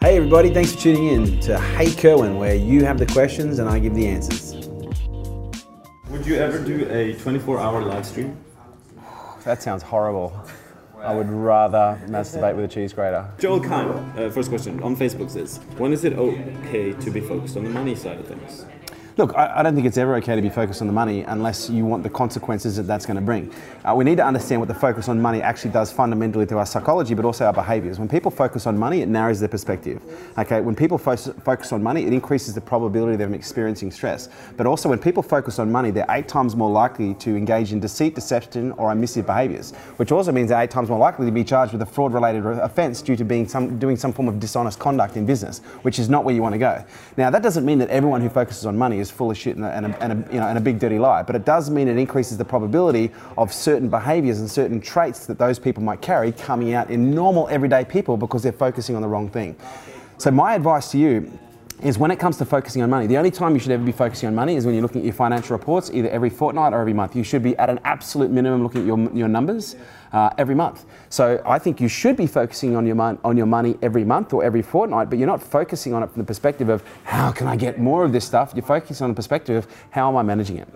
Hey everybody, thanks for tuning in to Hey Kerwin, where you have the questions and I give the answers. Would you ever do a 24 hour live stream? That sounds horrible. I would rather masturbate with a cheese grater. Joel Kime, uh, first question on Facebook says, when is it okay to be focused on the money side of things? Look, I, I, don't think it's ever okay to be focused on the money unless you want the consequences that that's going to bring. Uh, we need to understand what the focus on money actually does fundamentally to our psychology, but also our behaviors. When people focus on money, it narrows their perspective. Okay, when people fo- focus on money, it increases the probability of them experiencing stress. But also, when people focus on money, they're eight times more likely to engage in deceit, deception, or omissive behaviors, which also means they're eight times more likely to be charged with a fraud-related offence due to being some, doing some form of dishonest conduct in business, which is not where you want to go. Now, that doesn't mean that everyone who focuses on money is is full of shit and a, and a, and a, you know, and a big dirty lie. But it does mean it increases the probability of certain behaviours and certain traits that those people might carry coming out in normal everyday people because they're focusing on the wrong thing. So my advice to you is when it comes to focusing on money, the only time you should ever be focusing on money is when you're looking at your financial reports, either every fortnight or every month. You should be at an absolute minimum looking at your, your numbers uh, every month. So I think you should be focusing on your, mon- on your money every month or every fortnight, but you're not focusing on it from the perspective of how can I get more of this stuff? You're focusing on the perspective of how am I managing it?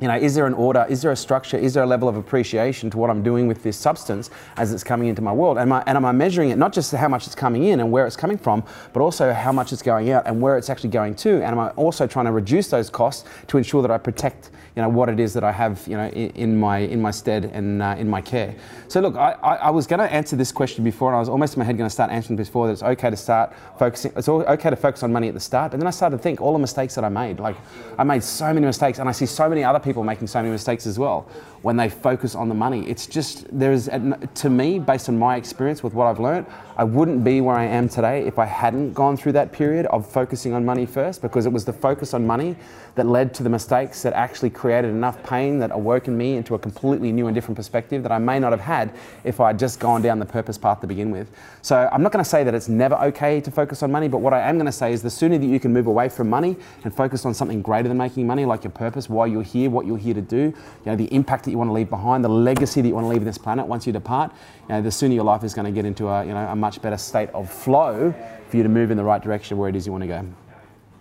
You know, is there an order? Is there a structure? Is there a level of appreciation to what I'm doing with this substance as it's coming into my world? And, and am I measuring it not just how much it's coming in and where it's coming from, but also how much it's going out and where it's actually going to? And am I also trying to reduce those costs to ensure that I protect, you know, what it is that I have, you know, in, in my in my stead and uh, in my care? So look, I, I, I was going to answer this question before, and I was almost in my head going to start answering before that it's okay to start focusing. It's okay to focus on money at the start, but then I started to think all the mistakes that I made. Like I made so many mistakes, and I see so many other people making so many mistakes as well when they focus on the money. It's just, there's, to me, based on my experience with what I've learned, I wouldn't be where I am today if I hadn't gone through that period of focusing on money first because it was the focus on money that led to the mistakes that actually created enough pain that awoken me into a completely new and different perspective that I may not have had if I had just gone down the purpose path to begin with. So I'm not going to say that it's never okay to focus on money, but what I am going to say is the sooner that you can move away from money and focus on something greater than making money, like your purpose, why you're here, what you're here to do, you know, the impact that you want to leave behind, the legacy that you want to leave this planet once you depart, you know, the sooner your life is going to get into a, you know, a much better state of flow for you to move in the right direction where it is you want to go.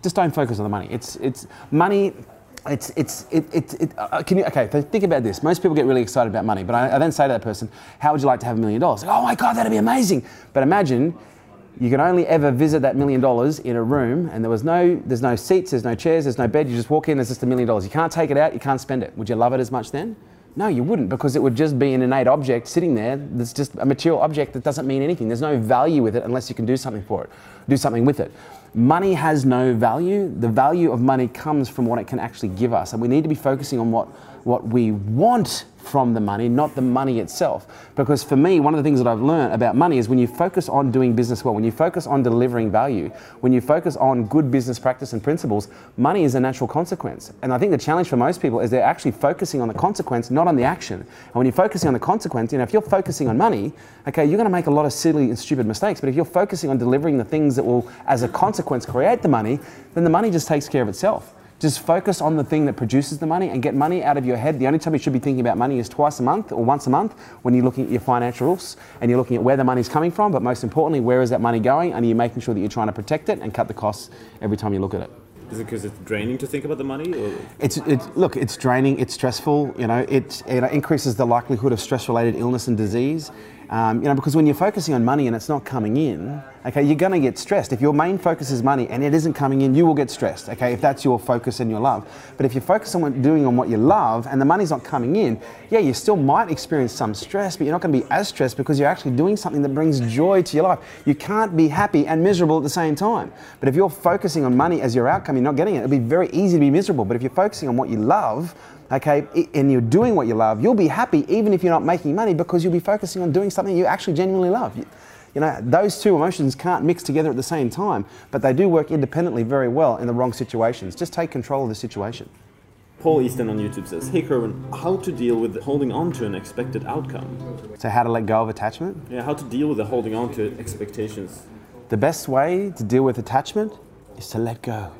Just don't focus on the money. It's, it's money. It's, it's, it, it, it uh, can you, okay, think about this. Most people get really excited about money, but I, I then say to that person, how would you like to have a million dollars? Oh my God, that'd be amazing. But imagine you can only ever visit that million dollars in a room and there was no there's no seats there's no chairs there's no bed you just walk in there's just a million dollars you can't take it out you can't spend it would you love it as much then no, you wouldn't, because it would just be an innate object sitting there that's just a material object that doesn't mean anything. There's no value with it unless you can do something for it, do something with it. Money has no value. The value of money comes from what it can actually give us. And we need to be focusing on what, what we want from the money, not the money itself. Because for me, one of the things that I've learned about money is when you focus on doing business well, when you focus on delivering value, when you focus on good business practice and principles, money is a natural consequence. And I think the challenge for most people is they're actually focusing on the consequence, not on the action. And when you're focusing on the consequence, you know, if you're focusing on money, okay, you're going to make a lot of silly and stupid mistakes. But if you're focusing on delivering the things that will, as a consequence, create the money, then the money just takes care of itself. Just focus on the thing that produces the money and get money out of your head. The only time you should be thinking about money is twice a month or once a month when you're looking at your financials and you're looking at where the money's coming from, but most importantly, where is that money going? And are you're making sure that you're trying to protect it and cut the costs every time you look at it. Is it because it's draining to think about the money? Or? It's, it's look, it's draining. It's stressful. You know, it, it increases the likelihood of stress-related illness and disease. Um, you know, because when you're focusing on money and it's not coming in, okay, you're going to get stressed. If your main focus is money and it isn't coming in, you will get stressed, okay, if that's your focus and your love. But if you focus on doing on what you love and the money's not coming in, yeah, you still might experience some stress, but you're not going to be as stressed because you're actually doing something that brings joy to your life. You can't be happy and miserable at the same time. But if you're focusing on money as your outcome, you're not getting it. It'll be very easy to be miserable. But if you're focusing on what you love, okay, and you're doing what you love, you'll be happy even if you're not making money because you'll be focusing on doing something you actually genuinely love. You know, those two emotions can't mix together at the same time, but they do work independently very well in the wrong situations. Just take control of the situation. Paul Easton on YouTube says, Hey Kerwin, how to deal with holding on to an expected outcome? So, how to let go of attachment? Yeah, how to deal with the holding on to expectations. The best way to deal with attachment is to let go.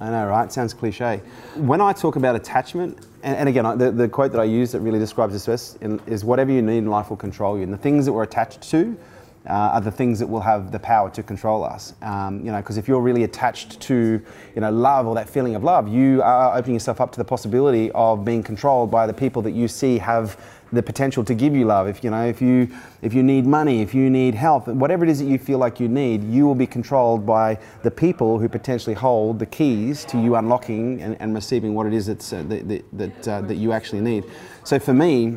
I know, right? Sounds cliche. When I talk about attachment, and, and again, the, the, quote that I use that really describes this best is whatever you need in life will control you. And the things that we're attached to, uh, are the things that will have the power to control us. Um, you know, because if you're really attached to, you know, love or that feeling of love, you are opening yourself up to the possibility of being controlled by the people that you see have the potential to give you love. If you know, if you if you need money, if you need health, whatever it is that you feel like you need, you will be controlled by the people who potentially hold the keys to you unlocking and, and receiving what it is that's, uh, that that uh, that you actually need. So for me,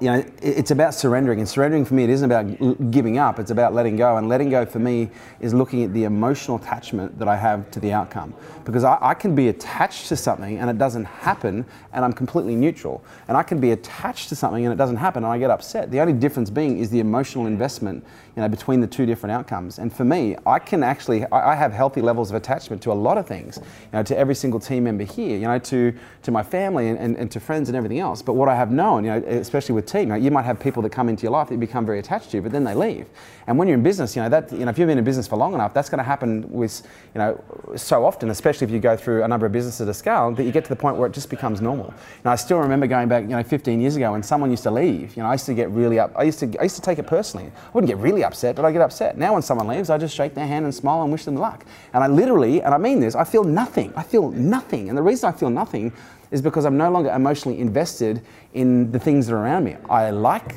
you know, it's about surrendering. And surrendering for me, it isn't about giving up, it's about letting go. And letting go for me is looking at the emotional attachment that I have to the outcome. Because I, I, can be attached to something and it doesn't happen, and I'm completely neutral. And I can be attached to something and it doesn't happen, and I get upset. The only difference being is the emotional investment you know, between the two different outcomes. And for me, I can actually, I, I have healthy levels of attachment to a lot of things, you know, to every single team member here, you know, to, to my family and, and, and to friends and everything else. But what I have known, you know, especially with team, you might have people that come into your life that you become very attached to, you, but then they leave. And when you're in business, you know, that, you know, if you've been in business for long enough, that's going to happen with, you know, so often, especially if you go through a number of businesses at a scale, that you get to the point where it just becomes normal. And I still remember going back, you know, 15 years ago when someone used to leave, you know, I used to get really up, I used to, I used to take it personally. I wouldn't get really upset, but I get upset. Now when someone leaves, I just shake their hand and smile and wish them luck. And I literally, and I mean this, I feel nothing. I feel nothing. And the reason I feel nothing is because I'm no longer emotionally invested in the things that are around me. I like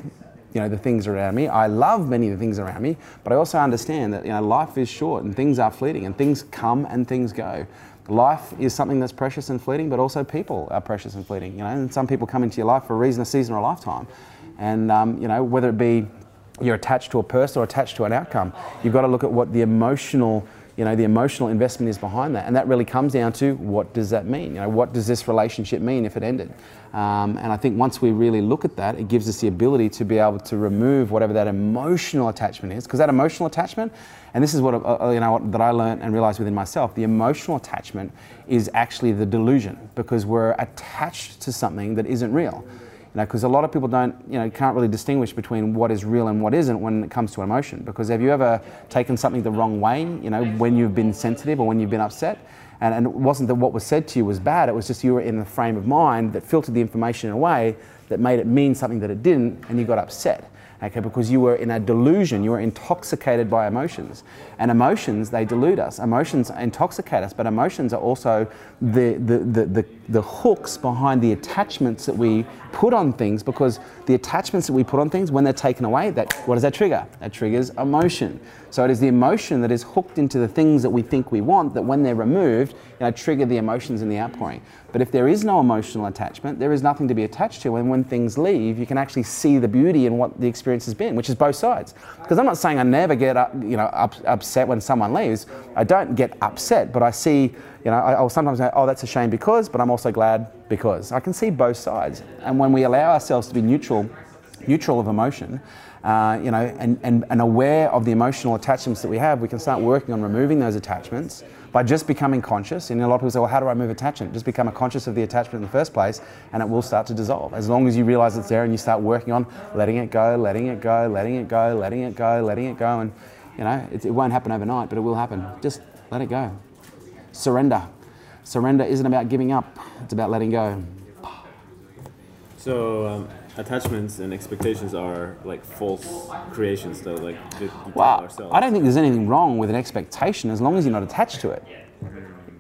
you know the things around me. I love many of the things around me, but I also understand that you know life is short and things are fleeting and things come and things go. Life is something that's precious and fleeting, but also people are precious and fleeting. You know, and some people come into your life for a reason, a season, or a lifetime. And um, you know whether it be you're attached to a person or attached to an outcome. You've got to look at what the emotional, you know, the emotional investment is behind that, and that really comes down to what does that mean? You know, what does this relationship mean if it ended? Um, and I think once we really look at that, it gives us the ability to be able to remove whatever that emotional attachment is, because that emotional attachment, and this is what uh, you know that I learned and realized within myself, the emotional attachment is actually the delusion, because we're attached to something that isn't real you know, because a lot of people don't, you know, can't really distinguish between what is real and what isn't when it comes to emotion. Because have you ever taken something the wrong way, you know, when you've been sensitive or when you've been upset? And, and it wasn't that what was said to you was bad, it was just you were in a frame of mind that filtered the information in a way that made it mean something that it didn't, and you got upset okay, because you were in a delusion, you were intoxicated by emotions. And emotions, they delude us. Emotions intoxicate us, but emotions are also the, the, the, the, the hooks behind the attachments that we put on things because the attachments that we put on things, when they're taken away, that, what does that trigger? That triggers emotion. So it is the emotion that is hooked into the things that we think we want that when they're removed, you know, trigger the emotions in the outpouring. But if there is no emotional attachment, there is nothing to be attached to. And when things leave, you can actually see the beauty in what the experience has been, which is both sides. Because I'm not saying I never get you know, up, upset when someone leaves. I don't get upset, but I see, you know, I'll sometimes say, oh, that's a shame because, but I'm also glad because. I can see both sides. And when we allow ourselves to be neutral, neutral of emotion, uh, you know, and, and, and aware of the emotional attachments that we have, we can start working on removing those attachments by just becoming conscious. And a lot of people say, well, how do I remove attachment? Just become conscious of the attachment in the first place, and it will start to dissolve. As long as you realize it's there and you start working on letting it go, letting it go, letting it go, letting it go, letting it go. And, you know, it, it won't happen overnight, but it will happen. Just let it go. Surrender. Surrender isn't about giving up, it's about letting go. So, um attachments and expectations are like false creations though like we, well, i don't think there's anything wrong with an expectation as long as you're not attached to it.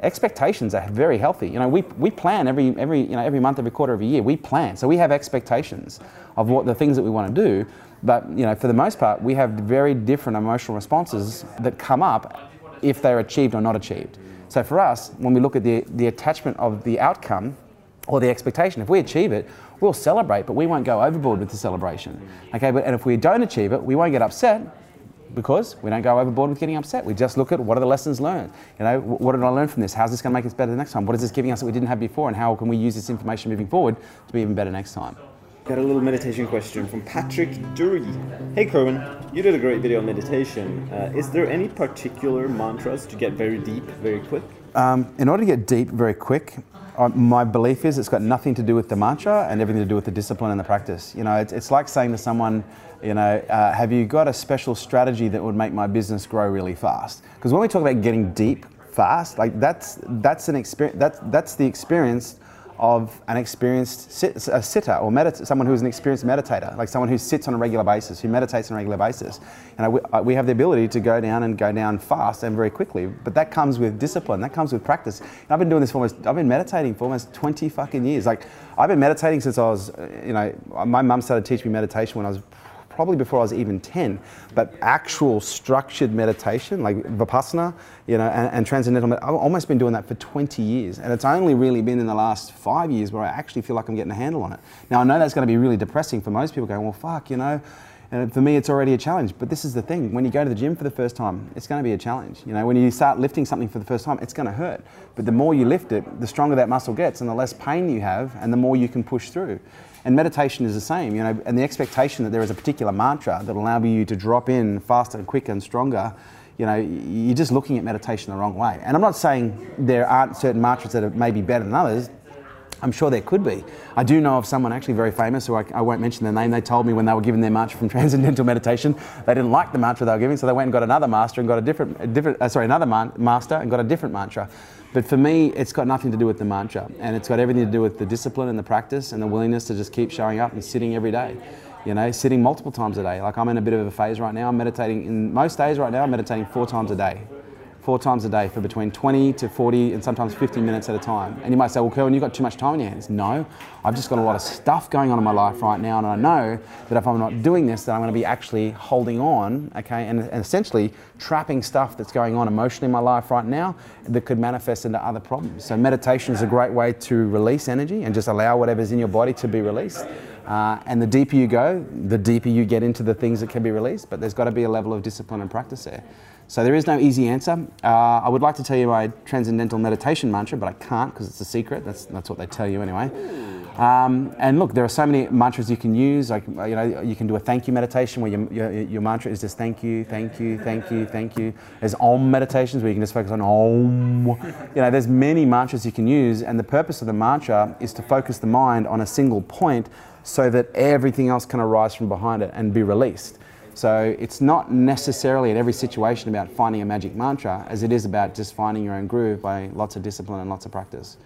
Expectations are very healthy. You know we, we plan every every you know every month every quarter every year we plan. So we have expectations of what the things that we want to do but you know for the most part we have very different emotional responses that come up if they're achieved or not achieved. So for us when we look at the the attachment of the outcome or the expectation if we achieve it we'll celebrate, but we won't go overboard with the celebration. Okay, but and if we don't achieve it, we won't get upset because we don't go overboard with getting upset. We just look at what are the lessons learned. You know, what did I learn from this? How's this going to make us better the next time? What is this giving us that we didn't have before, and how can we use this information moving forward to be even better next time? Got a little meditation question from Patrick Dury. Hey Kerwin, you did a great video on meditation. Uh, is there any particular mantras to get very deep very quick? Um, in order to get deep very quick, uh, my belief is it's got nothing to do with the mantra and everything to do with the discipline and the practice. You know, it's, it's like saying to someone, you know, uh, have you got a special strategy that would make my business grow really fast? Because when we talk about getting deep fast, like that's that's an experience. That's that's the experience of an experienced sit, a sitter or medit- someone who's an experienced meditator, like someone who sits on a regular basis, who meditates on a regular basis. And we, we have the ability to go down and go down fast and very quickly, but that comes with discipline, that comes with practice. And I've been doing this for almost, I've been meditating for almost 20 fucking years. Like, I've been meditating since I was, uh, you know, my mum started teaching me meditation when I was probably before I was even 10, but actual structured meditation, like Vipassana, you know, and, and transcendental, I've almost been doing that for 20 years. And it's only really been in the last five years where I actually feel like I'm getting a handle on it. Now, I know that's going to be really depressing for most people going, well, fuck, you know, and for me, it's already a challenge. But this is the thing: when you go to the gym for the first time, it's going to be a challenge. You know, when you start lifting something for the first time, it's going to hurt. But the more you lift it, the stronger that muscle gets, and the less pain you have, and the more you can push through. And meditation is the same, you know, and the expectation that there is a particular mantra that will allow you to drop in faster and quicker and stronger, you know, you're just looking at meditation the wrong way. And I'm not saying there aren't certain mantras that are maybe better than others. I'm sure there could be. I do know of someone actually very famous who I, I, won't mention their name. They told me when they were given their mantra from Transcendental Meditation, they didn't like the mantra they were giving, so they went and got another master and got a different, a different uh, sorry, another man, master and got a different mantra. But for me, it's got nothing to do with the mantra, and it's got everything to do with the discipline and the practice and the willingness to just keep showing up and sitting every day. You know, sitting multiple times a day. Like I'm in a bit of a phase right now. I'm meditating in most days right now. I'm meditating four times a day four times a day for between 20 to 40 and sometimes 50 minutes at a time. And you might say, well, Kerwin, you've got too much time in your hands. No, I've just got a lot of stuff going on in my life right now, and I know that if I'm not doing this, that I'm going to be actually holding on, okay, and, and essentially trapping stuff that's going on emotionally in my life right now that could manifest into other problems. So meditation is a great way to release energy and just allow whatever's in your body to be released. Uh, and the deeper you go, the deeper you get into the things that can be released, but there's got to be a level of discipline and practice there. So there is no easy answer. Uh, I would like to tell you my transcendental meditation mantra, but I can't because it's a secret. That's, that's what they tell you anyway. Um, and look, there are so many mantras you can use. Like you know, you can do a thank you meditation where your, your, your mantra is just thank you, thank you, thank you, thank you. There's Om meditations where you can just focus on Om. You know, there's many mantras you can use, and the purpose of the mantra is to focus the mind on a single point so that everything else can arise from behind it and be released. So it's not necessarily in every situation about finding a magic mantra as it is about just finding your own groove by lots of discipline and lots of practice.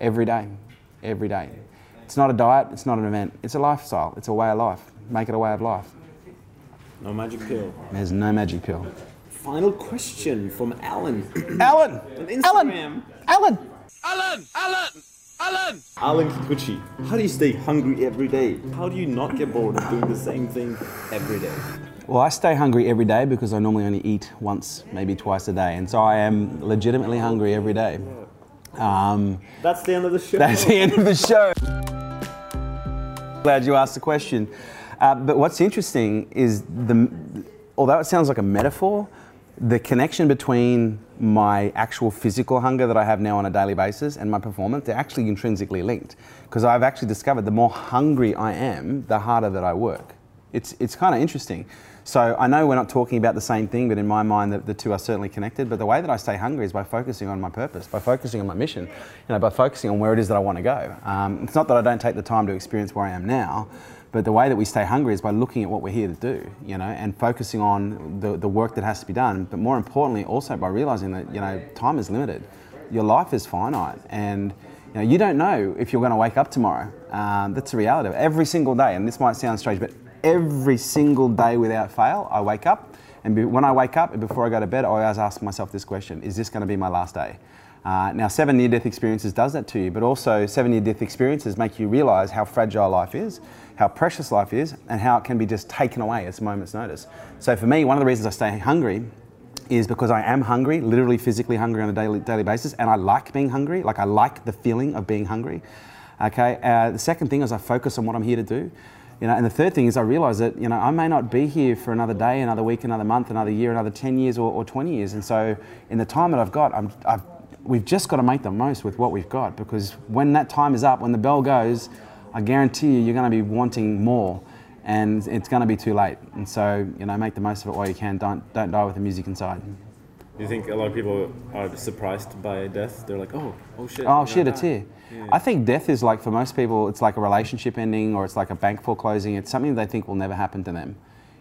Every day, every day. It's not a diet, it's not an event, it's a lifestyle, it's a way of life. Make it a way of life. No magic pill. There's no magic pill. Final question from Alan. Alan! On Instagram. Alan! Alan! Alan! Alan! Alan Kikuchi, how do you stay hungry every day? How do you not get bored of doing the same thing every day? Well, I stay hungry every day because I normally only eat once, maybe twice a day. And so I am legitimately hungry every day. Um, That's the end of the show. that's the end of the show. Glad you asked the question. Uh, but what's interesting is the, although it sounds like a metaphor, the connection between my actual physical hunger that I have now on a daily basis and my performance, they're actually intrinsically linked. Because I've actually discovered the more hungry I am, the harder that I work. It's, it's kind of interesting. So I know we're not talking about the same thing, but in my mind, the, the two are certainly connected. But the way that I stay hungry is by focusing on my purpose, by focusing on my mission, you know, by focusing on where it is that I want to go. Um, it's not that I don't take the time to experience where I am now, but the way that we stay hungry is by looking at what we're here to do, you know, and focusing on the, the work that has to be done. But more importantly, also by realizing that, you know, time is limited. Your life is finite. And, you know, you don't know if you're going to wake up tomorrow. Um, that's the reality of every single day. And this might sound strange, but every single day without fail, I wake up. And be, when I wake up and before I go to bed, I always ask myself this question Is this going to be my last day? Uh, now, seven near death experiences does that to you, but also seven near death experiences make you realize how fragile life is, how precious life is, and how it can be just taken away at a moment's notice. So, for me, one of the reasons I stay hungry is because I am hungry, literally physically hungry on a daily, daily basis, and I like being hungry. Like, I like the feeling of being hungry. Okay, uh, the second thing is I focus on what I'm here to do. You know, and the third thing is I realize that you know I may not be here for another day, another week, another month, another year, another 10 years or, or 20 years. And so in the time that I've got, I'm, I've, we've just got to make the most with what we've got because when that time is up, when the bell goes, I guarantee you, you're going to be wanting more and it's going to be too late. And so, you know, make the most of it while you can. Don't, don't die with the music inside. Do you think a lot of people are surprised by death? They're like, oh, oh shit. Oh shit, it's die." here. I think death is like for most people, it's like a relationship ending or it's like a bank foreclosing. It's something they think will never happen to them.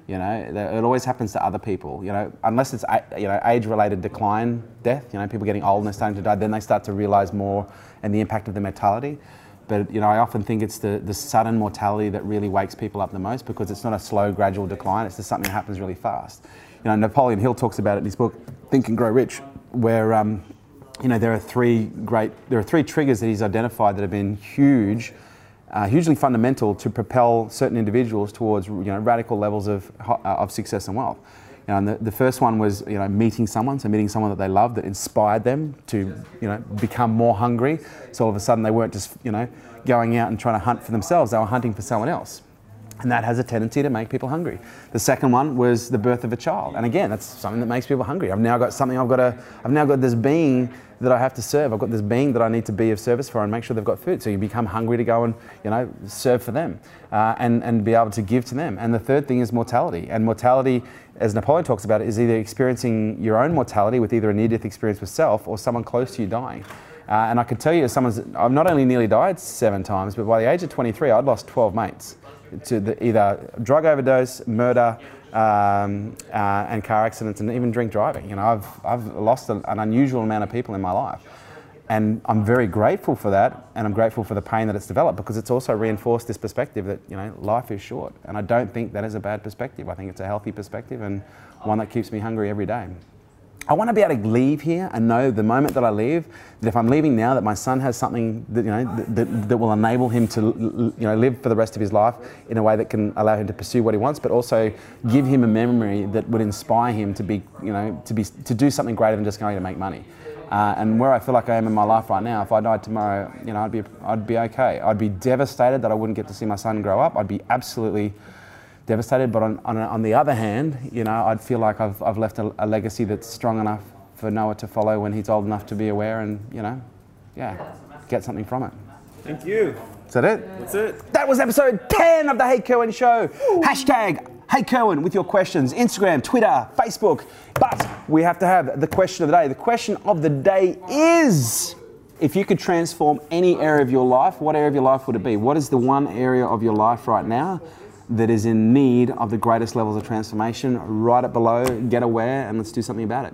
You know, it always happens to other people. You know, unless it's you know age-related decline death. You know, people getting old and they're starting to die. Then they start to realize more and the impact of the mortality. But you know, I often think it's the, the sudden mortality that really wakes people up the most because it's not a slow, gradual decline. It's just something that happens really fast. You know, Napoleon Hill talks about it in his book Think and Grow Rich, where um, you know there are three great there are three triggers that he's identified that have been huge. Uh, hugely fundamental to propel certain individuals towards you know, radical levels of, uh, of success and wealth. You know, and the, the first one was you know meeting someone, so meeting someone that they loved that inspired them to you know become more hungry. So all of a sudden they weren't just you know going out and trying to hunt for themselves; they were hunting for someone else, and that has a tendency to make people hungry. The second one was the birth of a child, and again, that's something that makes people hungry. I've now got something I've got to, I've now got this being that I have to serve. I've got this being that I need to be of service for and make sure they've got food. So you become hungry to go and you know serve for them uh, and and be able to give to them. And the third thing is mortality. And mortality, as Napoleon talks about, it, is either experiencing your own mortality with either a near-death experience with self or someone close to you dying. Uh, and I can tell you, as someone's, I've not only nearly died seven times, but by the age of 23, I'd lost 12 mates to the, either drug overdose, murder, um, uh, and car accidents, and even drink driving. You know, I've, I've lost an, unusual amount of people in my life. And I'm very grateful for that, and I'm grateful for the pain that it's developed because it's also reinforced this perspective that you know life is short, and I don't think that is a bad perspective. I think it's a healthy perspective and one that keeps me hungry every day. I want to be able to leave here and know the moment that I leave that if I'm leaving now that my son has something that you know that, that, that, will enable him to you know live for the rest of his life in a way that can allow him to pursue what he wants, but also give him a memory that would inspire him to be you know to be to do something greater than just going to make money. Uh, and where I feel like I am in my life right now, if I died tomorrow, you know, I'd be I'd be okay. I'd be devastated that I wouldn't get to see my son grow up. I'd be absolutely devastated. But on, on, on, the other hand, you know, I'd feel like I've, I've left a, a, legacy that's strong enough for Noah to follow when he's old enough to be aware and, you know, yeah, get something from it. Thank you. Is that it? That's it. That was episode 10 of the Hey Kerwin Show. Ooh. Hashtag Hey Kerwin with your questions. Instagram, Twitter, Facebook. But we have to have the question of the day. The question of the day is if you could transform any area of your life, what area of your life would it be? What is the one area of your life right now that is in need of the greatest levels of transformation, write it below, get aware, and let's do something about it.